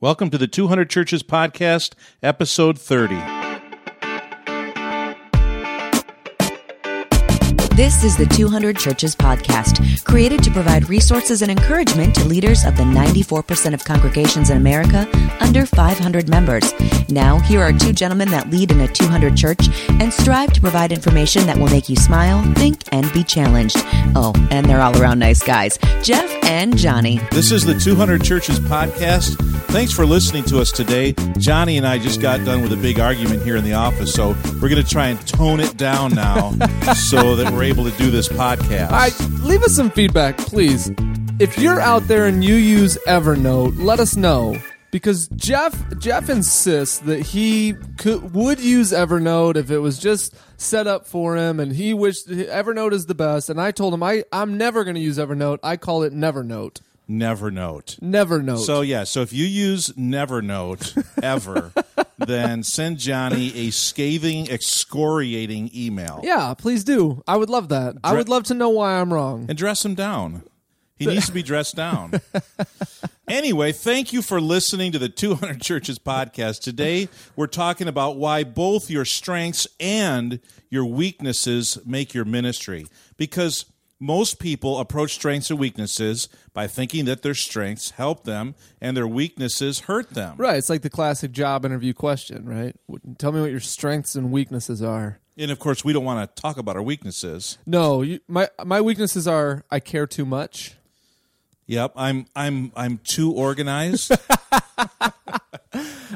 Welcome to the 200 Churches Podcast, episode 30. This is the 200 Churches Podcast, created to provide resources and encouragement to leaders of the 94% of congregations in America under 500 members. Now, here are two gentlemen that lead in a 200 church and strive to provide information that will make you smile, think, and be challenged. Oh, and they're all around nice guys Jeff and Johnny. This is the 200 Churches Podcast. Thanks for listening to us today. Johnny and I just got done with a big argument here in the office, so we're going to try and tone it down now so that we're able to do this podcast. Right, leave us some feedback, please. If you're out there and you use Evernote, let us know because Jeff Jeff insists that he could would use Evernote if it was just set up for him, and he wished Evernote is the best. And I told him I I'm never going to use Evernote. I call it Nevernote. Nevernote. Nevernote. So yeah, so if you use Nevernote ever, then send Johnny a scathing, excoriating email yeah, please do. I would love that. I Dre- would love to know why I'm wrong. and dress him down. He needs to be dressed down. Anyway, thank you for listening to the 200 Churches podcast. Today, we're talking about why both your strengths and your weaknesses make your ministry. Because most people approach strengths and weaknesses by thinking that their strengths help them and their weaknesses hurt them. Right, it's like the classic job interview question, right? Tell me what your strengths and weaknesses are. And of course, we don't want to talk about our weaknesses. No, you, my my weaknesses are I care too much. Yep, I'm I'm I'm too organized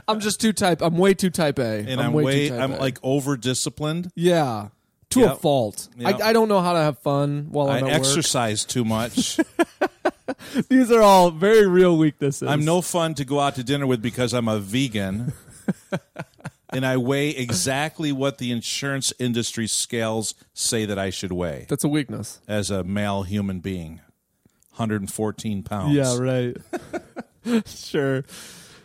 I'm just too type. I'm way too type A. and I'm, way, too type I'm A. like over disciplined. yeah, to a fault. Yep. I, I don't know how to have fun while I I'm at exercise too much. These are all very real weaknesses. I'm no fun to go out to dinner with because I'm a vegan. and I weigh exactly what the insurance industry scales say that I should weigh That's a weakness. as a male human being. 114 pounds. Yeah, right. sure.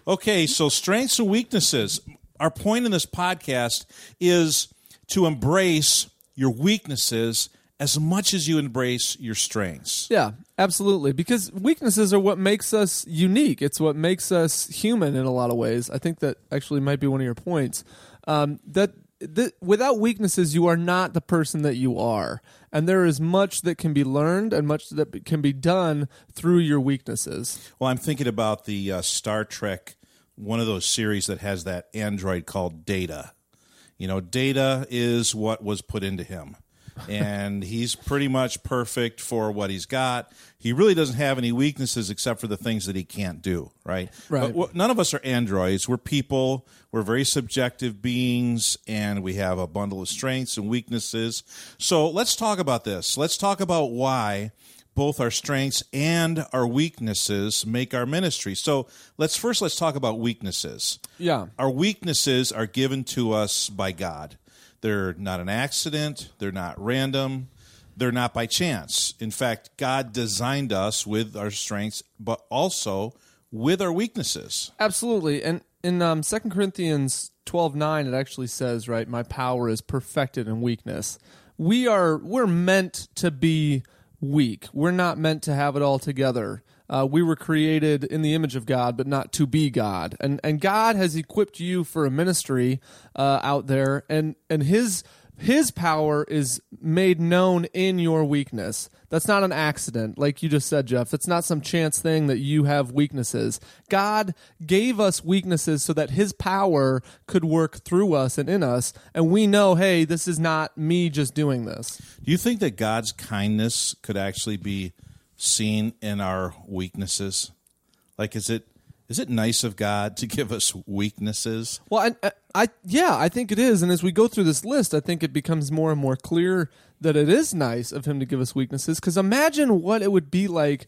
Okay, so strengths and weaknesses. Our point in this podcast is to embrace your weaknesses as much as you embrace your strengths. Yeah, absolutely. Because weaknesses are what makes us unique. It's what makes us human in a lot of ways. I think that actually might be one of your points. Um, that that without weaknesses, you are not the person that you are, and there is much that can be learned and much that can be done through your weaknesses. Well, I'm thinking about the uh, Star Trek, one of those series that has that android called Data. You know, Data is what was put into him. and he's pretty much perfect for what he's got. He really doesn't have any weaknesses except for the things that he can't do, right? Right. But none of us are androids. We're people. We're very subjective beings, and we have a bundle of strengths and weaknesses. So let's talk about this. Let's talk about why both our strengths and our weaknesses make our ministry. So let's first let's talk about weaknesses. Yeah. Our weaknesses are given to us by God. They're not an accident, they're not random, they're not by chance. In fact, God designed us with our strengths, but also with our weaknesses. Absolutely. And in um, 2 Corinthians 12 9, it actually says, right, my power is perfected in weakness. We are, we're meant to be weak. We're not meant to have it all together. Uh, we were created in the image of God, but not to be God. And and God has equipped you for a ministry uh, out there, and and His His power is made known in your weakness. That's not an accident, like you just said, Jeff. It's not some chance thing that you have weaknesses. God gave us weaknesses so that His power could work through us and in us, and we know, hey, this is not me just doing this. Do you think that God's kindness could actually be seen in our weaknesses? Like is it is it nice of God to give us weaknesses? Well, I, I, yeah, I think it is. And as we go through this list, I think it becomes more and more clear that it is nice of him to give us weaknesses. Because imagine what it would be like.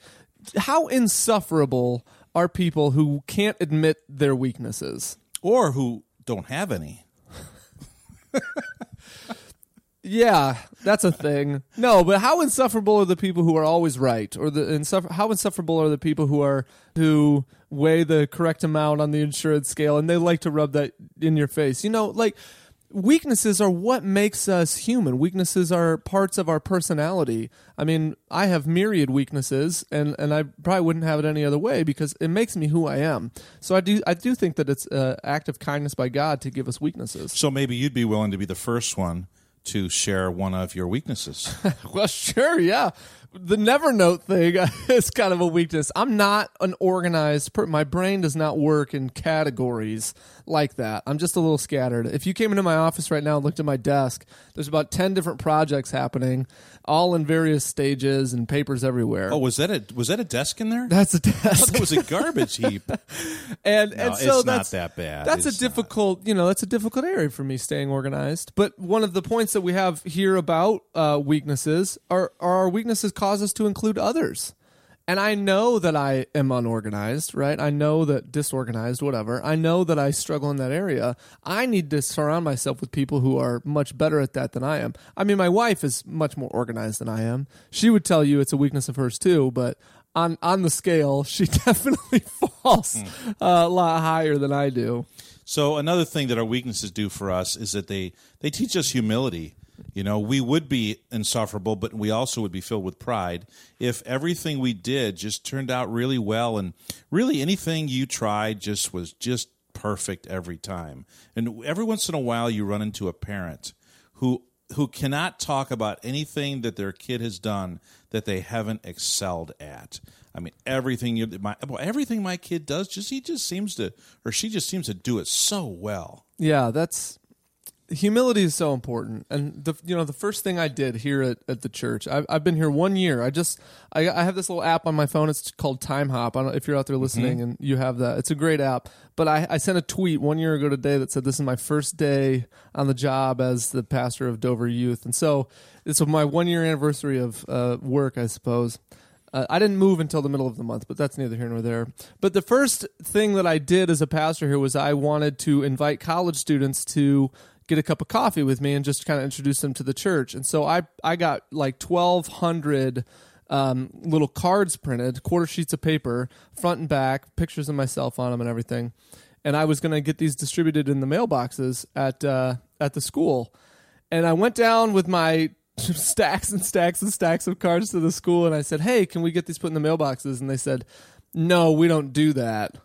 How insufferable are people who can't admit their weaknesses? Or who don't have any? Yeah, that's a thing. No, but how insufferable are the people who are always right, or the insuffer- how insufferable are the people who are who weigh the correct amount on the insurance scale and they like to rub that in your face? You know, like weaknesses are what makes us human. Weaknesses are parts of our personality. I mean, I have myriad weaknesses, and, and I probably wouldn't have it any other way because it makes me who I am. So I do I do think that it's an act of kindness by God to give us weaknesses. So maybe you'd be willing to be the first one to share one of your weaknesses. well, sure, yeah. The Nevernote thing is kind of a weakness. I'm not an organized. Per- my brain does not work in categories like that. I'm just a little scattered. If you came into my office right now and looked at my desk, there's about ten different projects happening, all in various stages and papers everywhere. oh, was that a was that a desk in there? That's a desk. that was a garbage heap. and No, and so it's not that's that bad. That's It's a difficult, you know, that's a difficult area for me staying organized. But one of the points that we have here about uh, weaknesses are, are our weaknesses cause us to include others. And I know that I am unorganized, right? I know that disorganized, whatever. I know that I struggle in that area. I need to surround myself with people who are much better at that than I am. I mean, my wife is much more organized than I am. She would tell you it's a weakness of hers too, but on on the scale, she definitely falls uh, a lot higher than I do. So another thing that our weaknesses do for us is that they they teach us humility. You know, we would be insufferable, but we also would be filled with pride if everything we did just turned out really well and really anything you tried just was just perfect every time. And every once in a while you run into a parent who who cannot talk about anything that their kid has done that they haven't excelled at. I mean, everything you my well, everything my kid does, just he just seems to or she just seems to do it so well. Yeah, that's humility is so important. And the you know the first thing I did here at, at the church, I've, I've been here one year. I just I, I have this little app on my phone. It's called Timehop. I don't if you're out there listening and you have that. It's a great app. But I, I sent a tweet one year ago today that said this is my first day on the job as the pastor of Dover Youth, and so it's my one year anniversary of uh, work, I suppose. Uh, I didn't move until the middle of the month, but that's neither here nor there. But the first thing that I did as a pastor here was I wanted to invite college students to get a cup of coffee with me and just kind of introduce them to the church. And so I I got like twelve hundred um, little cards printed, quarter sheets of paper, front and back, pictures of myself on them and everything. And I was going to get these distributed in the mailboxes at uh, at the school. And I went down with my stacks and stacks and stacks of cards to the school and I said, Hey, can we get these put in the mailboxes? And they said, No, we don't do that.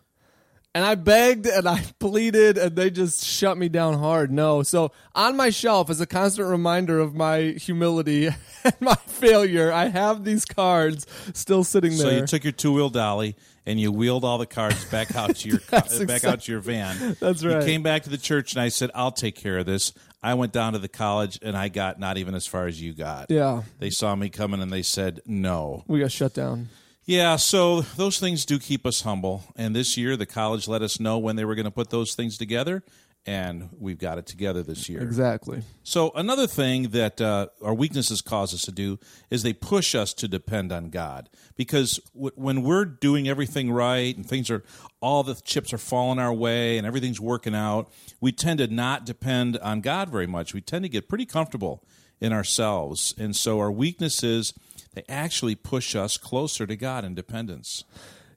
And I begged and I pleaded and they just shut me down hard. No. So on my shelf as a constant reminder of my humility and my failure, I have these cards still sitting there. So you took your two wheel dolly and you wheeled all the cards back out to your back exact- out to your van. That's right. You came back to the church and I said, "I'll take care of this." I went down to the college and I got not even as far as you got. yeah. They saw me coming and they said, "No." We got shut down. Yeah, so those things do keep us humble. And this year, the college let us know when they were going to put those things together, and we've got it together this year. Exactly. So another thing that uh, our weaknesses cause us to do is they push us to depend on God because w- when we're doing everything right and things are all the chips are falling our way and everything's working out, we tend to not depend on God very much. We tend to get pretty comfortable in ourselves, and so our weaknesses they actually push us closer to God and dependence.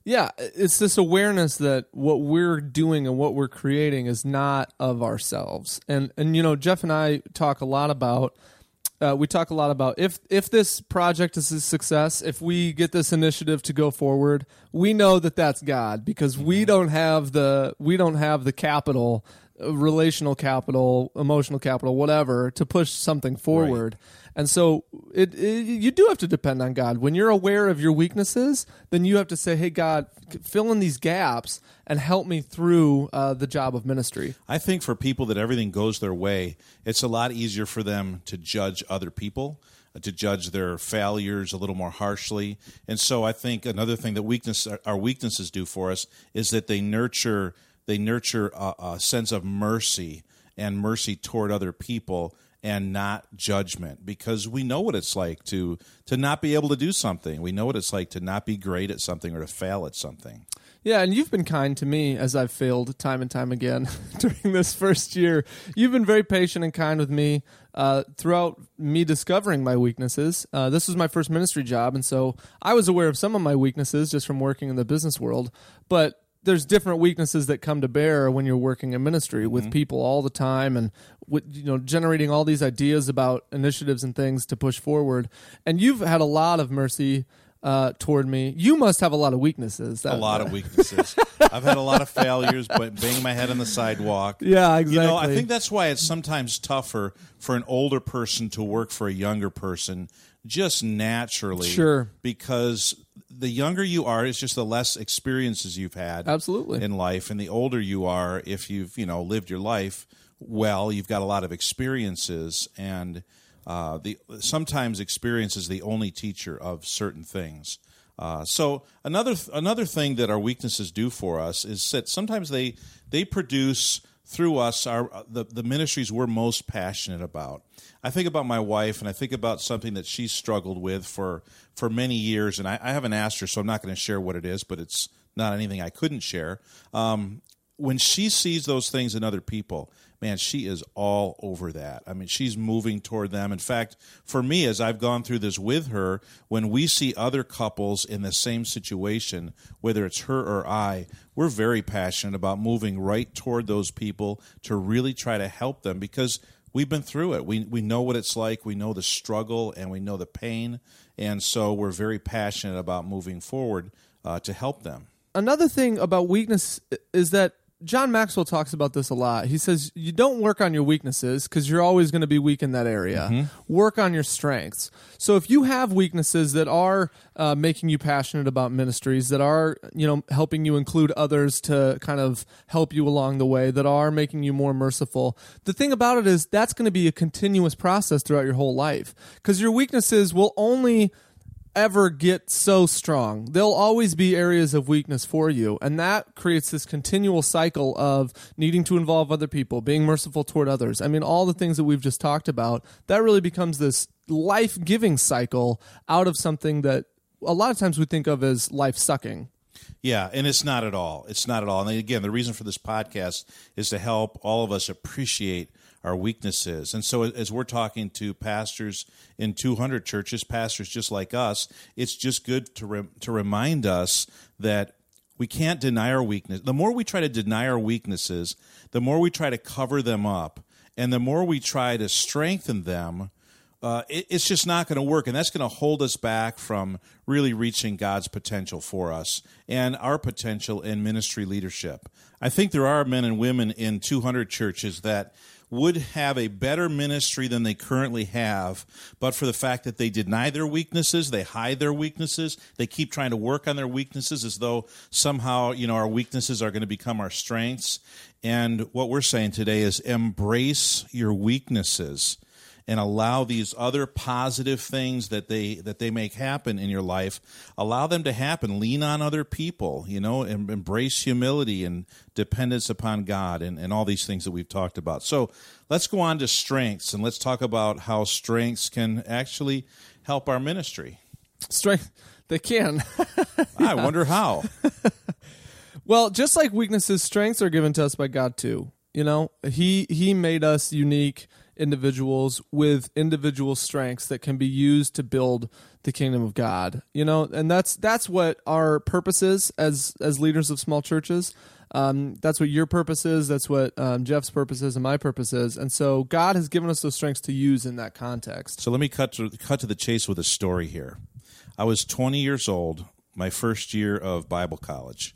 Yeah, it's this awareness that what we're doing and what we're creating is not of ourselves. And and you know, Jeff and I talk a lot about uh, we talk a lot about if if this project is a success, if we get this initiative to go forward, we know that that's God because we don't have the we don't have the capital, relational capital, emotional capital, whatever, to push something forward. And so it, it you do have to depend on God. When you're aware of your weaknesses, then you have to say, "Hey God, fill in these gaps and help me through uh, the job of ministry." I think for people that everything goes their way, it's a lot easier for them to judge other people, uh, to judge their failures a little more harshly. And so I think another thing that weakness our weaknesses do for us is that they nurture they nurture a, a sense of mercy and mercy toward other people and not judgment because we know what it's like to to not be able to do something. We know what it's like to not be great at something or to fail at something. Yeah, and you've been kind to me as I've failed time and time again during this first year. You've been very patient and kind with me uh, throughout me discovering my weaknesses. Uh, this was my first ministry job, and so I was aware of some of my weaknesses just from working in the business world. But there's different weaknesses that come to bear when you're working in ministry with Mm-hmm. people all the time and with, you know generating all these ideas about initiatives and things to push forward. And you've had a lot of mercy uh, toward me. You must have a lot of weaknesses. a That- lot of weaknesses. I've had a lot of failures, but banging my head on the sidewalk. Yeah, You know, I think that's why it's sometimes tougher for an older person to work for a younger person, just naturally. Sure. Because the younger you are, it's just the less experiences you've had. Absolutely. In life, and the older you are, if you've you know lived your life well, you've got a lot of experiences, and uh, the sometimes experience is the only teacher of certain things. Uh, so another another thing that our weaknesses do for us is that sometimes they they produce through us our the, the ministries we're most passionate about. I think about my wife and I think about something that she's struggled with for for many years, and I, I haven't asked her, so I'm not going to share what it is, but it's not anything I couldn't share. Um, when she sees those things in other people, man, she is all over that. I mean, she's moving toward them. In fact, for me, as I've gone through this with her, when we see other couples in the same situation, whether it's her or I, we're very passionate about moving right toward those people to really try to help them because we've been through it. We we know what it's like. We know the struggle and we know the pain, and so we're very passionate about moving forward uh, to help them. another thing about weakness is that John Maxwell talks about this a lot. He says you don't work on your weaknesses because you're always going to be weak in that area. Work on your strengths. So if you have weaknesses that are uh, making you passionate about ministries, that are you know helping you include others to kind of help you along the way, that are making you more merciful, the thing about it is that's going to be a continuous process throughout your whole life because your weaknesses will only ever get so strong. There'll always be areas of weakness for you. And that creates this continual cycle of needing to involve other people, being merciful toward others. I mean, all the things that we've just talked about, that really becomes this life giving cycle out of something that a lot of times we think of as life sucking. Yeah, and it's not at all. It's not at all. And again, the reason for this podcast is to help all of us appreciate our weaknesses. And so, as we're talking to pastors in 200 churches, pastors just like us, it's just good to re- to remind us that we can't deny our weakness. The more we try to deny our weaknesses, the more we try to cover them up, and the more we try to strengthen them, uh, it, it's just not going to work. And that's going to hold us back from really reaching God's potential for us and our potential in ministry leadership. I think there are men and women in 200 churches that would have a better ministry than they currently have, but for the fact that they deny their weaknesses, they hide their weaknesses, they keep trying to work on their weaknesses as though somehow, you know, our weaknesses are going to become our strengths. And what we're saying today is embrace your weaknesses and allow these other positive things that they that they make happen in your life allow them to happen lean on other people you know and embrace humility and dependence upon god and, and all these things that we've talked about so let's go on to strengths and let's talk about how strengths can actually help our ministry Strength, they can. i wonder how Well, just like weaknesses, strengths are given to us by God too. You know, he he made us unique individuals with individual strengths that can be used to build the kingdom of God. You know, and that's that's what our purpose is as as leaders of small churches. Um, that's what your purpose is. That's what um, Jeff's purpose is, and my purpose is. And so God has given us those strengths to use in that context. So let me cut to cut to the chase with a story here. I was 20 years old, my first year of Bible college.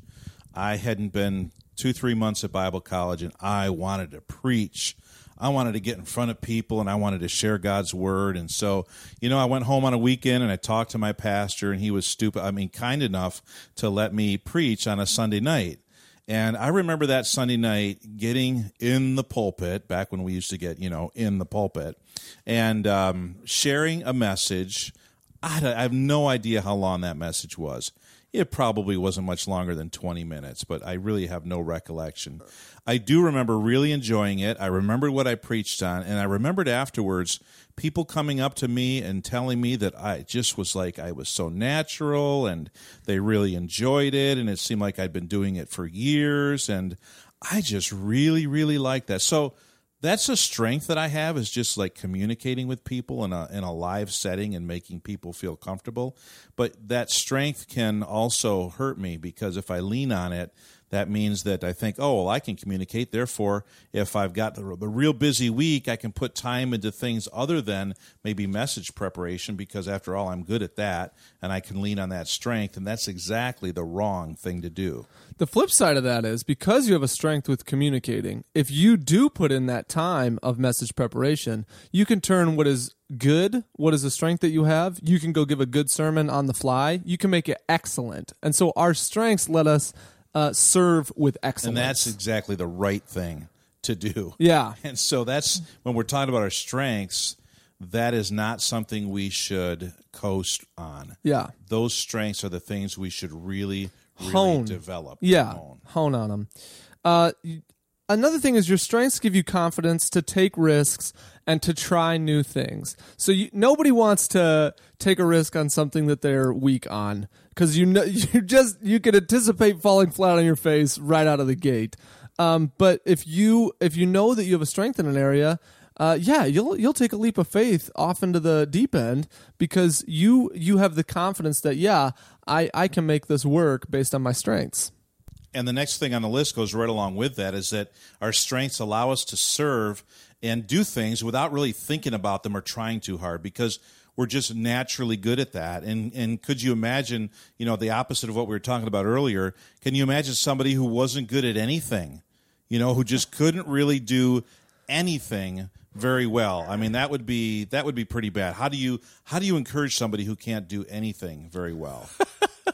I hadn't been two, three months at Bible college, and I wanted to preach. I wanted to get in front of people and I wanted to share God's word. And so, you know, I went home on a weekend and I talked to my pastor, and he was stupid, I mean, kind enough to let me preach on a Sunday night. And I remember that Sunday night getting in the pulpit back when we used to get, you know, in the pulpit and um, sharing a message. I, I have no idea how long that message was. It probably wasn't much longer than 20 minutes, but I really have no recollection. I do remember really enjoying it. I remembered what I preached on, and I remembered afterwards people coming up to me and telling me that I just was like I was so natural and they really enjoyed it and it seemed like I'd been doing it for years and I just really really liked that. So that's a strength that I have is just like communicating with people in a in a live setting and making people feel comfortable. But that strength can also hurt me because if I lean on it, that means that I think, oh, well, I can communicate. Therefore, if I've got the, the real busy week, I can put time into things other than maybe message preparation because, after all, I'm good at that and I can lean on that strength. And that's exactly the wrong thing to do. The flip side of that is because you have a strength with communicating, if you do put in that time of message preparation, you can turn what is good, what is a strength that you have, you can go give a good sermon on the fly. You can make it excellent. And so our strengths let us uh, serve with excellence. And that's exactly the right thing to do. Yeah. And so that's when we're talking about our strengths, that is not something we should coast on. Yeah. Those strengths are the things we should really, really Hone. develop. Yeah, Hone. hone on them. Uh, another thing is your strengths give you confidence to take risks and to try new things. So you, nobody wants to take a risk on something that they're weak on because you know you just you can anticipate falling flat on your face right out of the gate. Um, but if you if you know that you have a strength in an area, uh, yeah, you'll you'll take a leap of faith off into the deep end because you you have the confidence that yeah, I I can make this work based on my strengths. And the next thing on the list goes right along with that is that our strengths allow us to serve and do things without really thinking about them or trying too hard because we're just naturally good at that. And and could you imagine, you know, the opposite of what we were talking about earlier? Can you imagine somebody who wasn't good at anything? You know, who just couldn't really do anything very well. I mean, that would be that would be pretty bad. How do you how do you encourage somebody who can't do anything very well?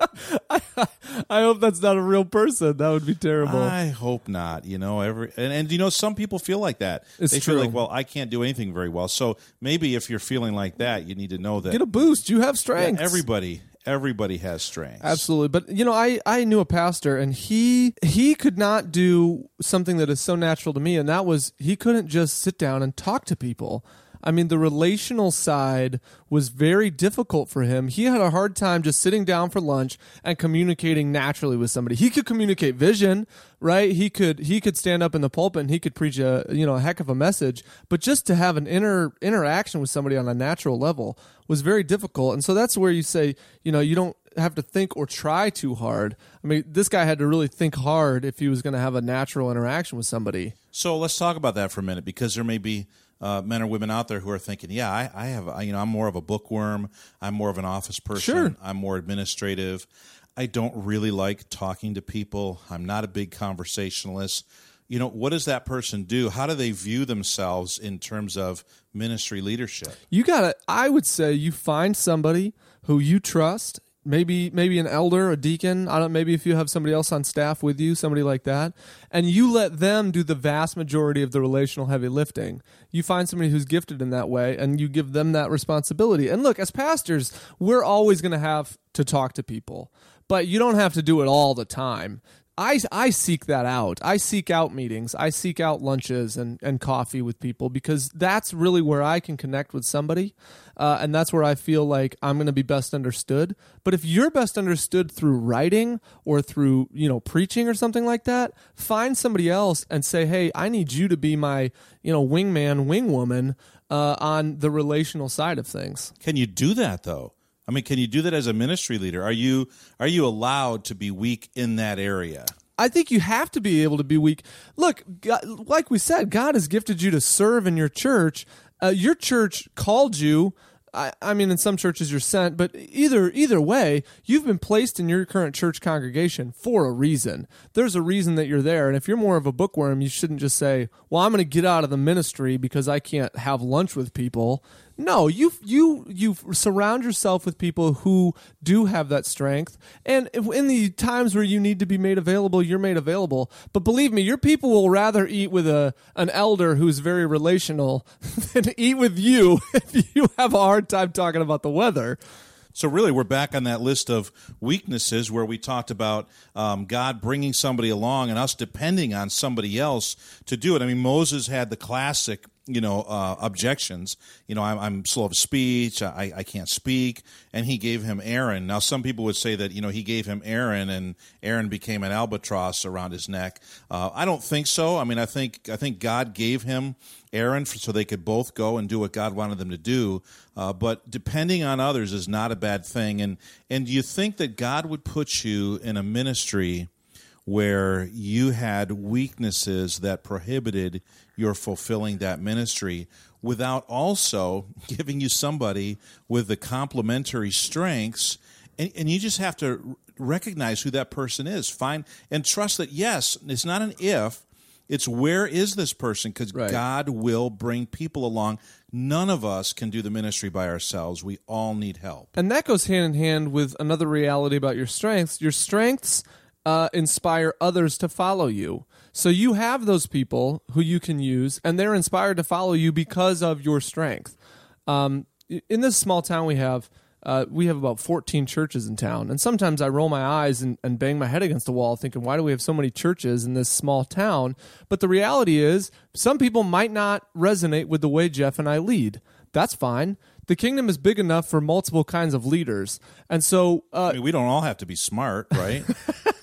I hope that's not a real person. That would be terrible. I hope not. You know, every and, and you know, some people feel like that. It's they true. feel like, well, I can't do anything very well. So maybe if you're feeling like that, you need to know that Get a boost. You have yeah, everybody everybody has strengths. Absolutely. But you know, I I knew a pastor and he he could not do something that is so natural to me and that was he couldn't just sit down and talk to people. I mean, the relational side was very difficult for him. He had a hard time just sitting down for lunch and communicating naturally with somebody. He could communicate vision, right? He could he could stand up in the pulpit and he could preach a you know a heck of a message, but just to have an inner interaction with somebody on a natural level was very difficult. And so that's where you say, you know, you don't have to think or try too hard. I mean, this guy had to really think hard if he was going to have a natural interaction with somebody. So let's talk about that for a minute because there may be uh, men or women out there who are thinking, yeah, I, I have, I, you know, I'm more of a bookworm. I'm more of an office person. Sure. I'm more administrative. I don't really like talking to people. I'm not a big conversationalist. You know, what does that person do? How do they view themselves in terms of ministry leadership? You got to I would say you find somebody who you trust, maybe maybe an elder, a deacon, I don't maybe if you have somebody else on staff with you, somebody like that, and you let them do the vast majority of the relational heavy lifting. You find somebody who's gifted in that way and you give them that responsibility. And look, as pastors, we're always going to have to talk to people, but you don't have to do it all the time. I, I seek that out. I seek out meetings. I seek out lunches and, and coffee with people because that's really where I can connect with somebody. Uh, and that's where I feel like I'm going to be best understood. But if you're best understood through writing or through, you know, preaching or something like that, find somebody else and say, hey, I need you to be my, you know, wingman, wingwoman uh, on the relational side of things. Can you do that though? I mean, can you do that as a ministry leader? Are you are you allowed to be weak in that area? I think you have to be able to be weak. Look, God, like we said, God has gifted you to serve in your church. Uh, your church called you. I, I mean, in some churches you're sent, but either either way, you've been placed in your current church congregation for a reason. There's a reason that you're there, and if you're more of a bookworm, you shouldn't just say, "Well, I'm going to get out of the ministry because I can't have lunch with people." No, you you you surround yourself with people who do have that strength, and in the times where you need to be made available, you're made available. But believe me, your people will rather eat with a an elder who's very relational than eat with you if you have a hard time talking about the weather. So really, we're back on that list of weaknesses where we talked about um, God bringing somebody along and us depending on somebody else to do it. I mean, Moses had the classic, you know, uh, objections. You know, I'm, I'm slow of speech. I, I can't speak, and he gave him Aaron. Now, some people would say that you know he gave him Aaron, and Aaron became an albatross around his neck. Uh, I don't think so. I mean, I think I think God gave him Aaron so they could both go and do what God wanted them to do. Uh, but depending on others is not a bad thing. And and do you think that God would put you in a ministry where you had weaknesses that prohibited your fulfilling that ministry without also giving you somebody with the complementary strengths and, and you just have to recognize who that person is find and trust that yes it's not an if it's where is this person because Right. god will bring people along none of us can do the ministry by ourselves we all need help And that goes hand in hand with another reality about your strengths. Your strengths uh, inspire others to follow you. So you have those people who you can use, and they're inspired to follow you because of your strength. Um, in this small town we have, uh, we have about 14 churches in town. And sometimes I roll my eyes and, and bang my head against the wall thinking, why do we have so many churches in this small town? But the reality is, some people might not resonate with the way Jeff and I lead. That's fine. The kingdom is big enough for multiple kinds of leaders. And so, uh, I mean, we don't all have to be smart right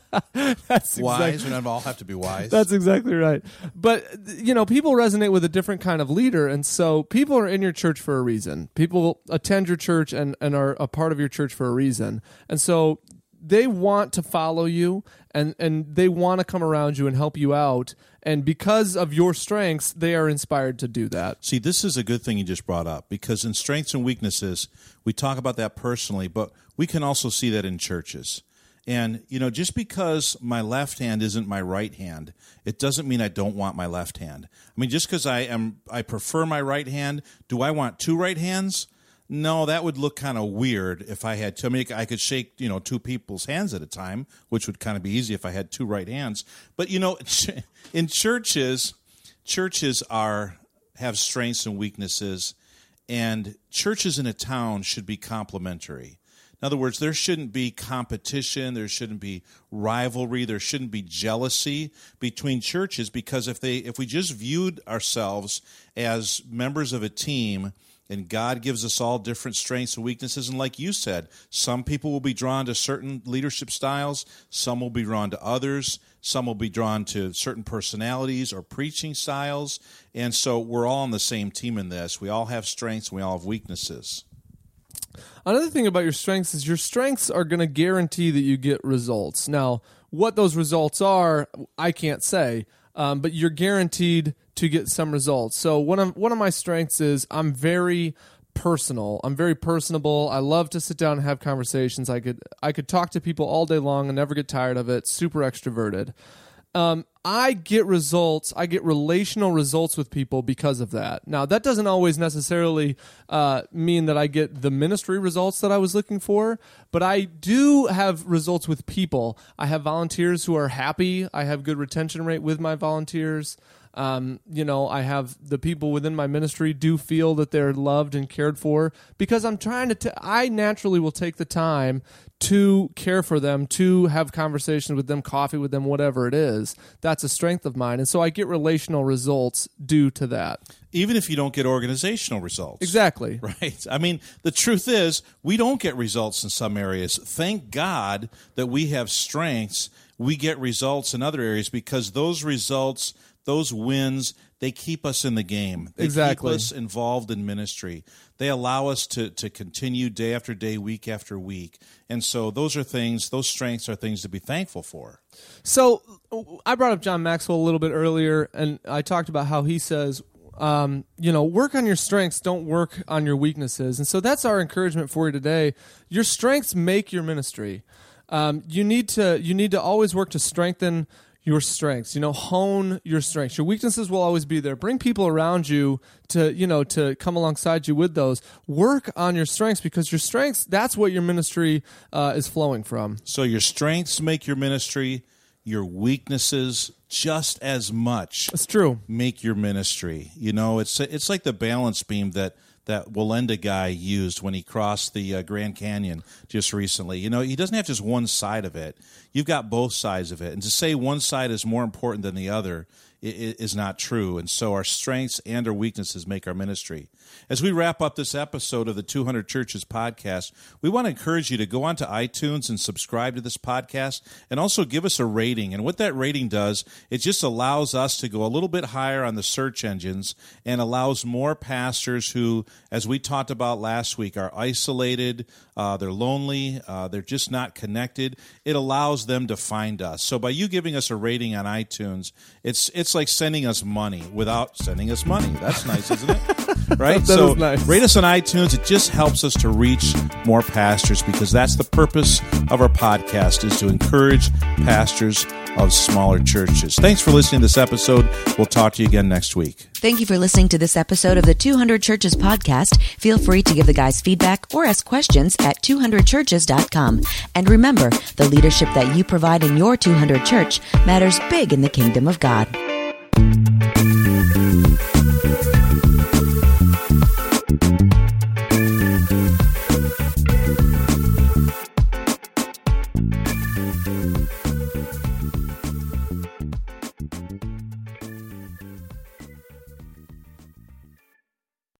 that's wise we don't all have to be wise That's exactly right. But you know, people resonate with a different kind of leader, and so people are in your church for a reason. People attend your church and and are a part of your church for a reason, and so they want to follow you and and they want to come around you and help you out. And because of your strengths, they are inspired to do that. See, this is a good thing you just brought up because in strengths and weaknesses, we talk about that personally, but we can also see that in churches. And, you know, just because my left hand isn't my right hand, it doesn't mean I don't want my left hand. I mean, just because I am, I prefer my right hand, do I want two right hands? No, that would look kind of weird if I had two. I mean, I could shake, you know, two people's hands at a time, which would kind of be easy if I had two right hands. But, you know, in churches, churches are have strengths and weaknesses, and churches in a town should be complementary. In other words, there shouldn't be competition, there shouldn't be rivalry, there shouldn't be jealousy between churches because if they if we just viewed ourselves as members of a team and God gives us all different strengths and weaknesses and like you said, some people will be drawn to certain leadership styles, some will be drawn to others, some will be drawn to certain personalities or preaching styles, and so we're all on the same team in this. We all have strengths, we all have weaknesses. Another thing about your strengths is your strengths are going to guarantee that you get results. Now, what those results are, I can't say, um, but you're guaranteed to get some results. So one of one of my strengths is I'm very personal. I'm very personable. I love to sit down and have conversations. I could I could talk to people all day long and never get tired of it. Super extroverted. Um, I get results. I get relational results with people because of that. Now, that doesn't always necessarily uh, mean that I get the ministry results that I was looking for, but I do have results with people. I have volunteers who are happy. I have good retention rate with my volunteers. Um, you know, I have the people within my ministry do feel that they're loved and cared for because I'm trying to. T- I naturally will take the time to care for them, to have conversations with them, coffee with them, whatever it is. That's a strength of mine, and so I get relational results due to that. Even if you don't get organizational results. Exactly. Right. I mean, the truth is, we don't get results in some areas. Thank God that we have strengths. We get results in other areas because those results, those wins, they keep us in the game. They Exactly. keep us involved in ministry. They allow us to, to continue day after day, week after week. And so those are things, those strengths are things to be thankful for. So I brought up John Maxwell a little bit earlier, and I talked about how he says, um, you know, work on your strengths, don't work on your weaknesses. And so that's our encouragement for you today. Your strengths make your ministry. Um, you need to you need to always work to strengthen your strengths. You know, hone your strengths. Your weaknesses will always be there. Bring people around you to you know to come alongside you with those. Work on your strengths because your strengths that's what your ministry uh, is flowing from. So your strengths make your ministry, your weaknesses just as much It's true. make your ministry. You know, it's it's like the balance beam that that Wallenda guy used when he crossed the uh, Grand Canyon just recently. You know, he doesn't have just one side of it. You've got both sides of it. And to say one side is more important than the other is not true. And so our strengths and our weaknesses make our ministry. As we wrap up this episode of the 200 Churches podcast, we want to encourage you to go onto iTunes and subscribe to this podcast and also give us a rating. And what that rating does, it just allows us to go a little bit higher on the search engines and allows more pastors who, as we talked about last week, are isolated, uh, they're lonely, uh, they're just not connected. It allows them to find us. So by you giving us a rating on iTunes, it's it's like sending us money without sending us money. That's nice, isn't it? Right? That so is nice. rate us on iTunes. It just helps us to reach more pastors because that's the purpose of our podcast is to encourage pastors of smaller churches. Thanks for listening to this episode. We'll talk to you again next week. Thank you for listening to this episode of the 200 Churches podcast. Feel free to give the guys feedback or ask questions at 200churches.com. And remember, the leadership that you provide in your 200 church matters big in the kingdom of God.